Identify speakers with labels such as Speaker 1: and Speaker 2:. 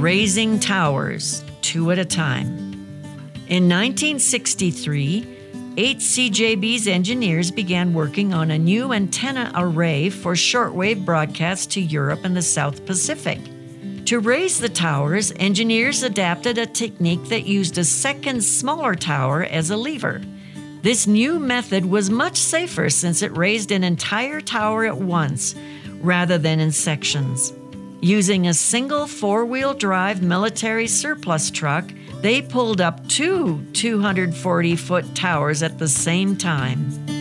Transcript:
Speaker 1: raising towers two at a time. In 1963, HCJB's engineers began working on a new antenna array for shortwave broadcasts to Europe and the South Pacific. To raise the towers, engineers adapted a technique that used a second smaller tower as a lever. This new method was much safer since it raised an entire tower at once rather than in sections. Using a single four wheel drive military surplus truck, they pulled up two 240 foot towers at the same time.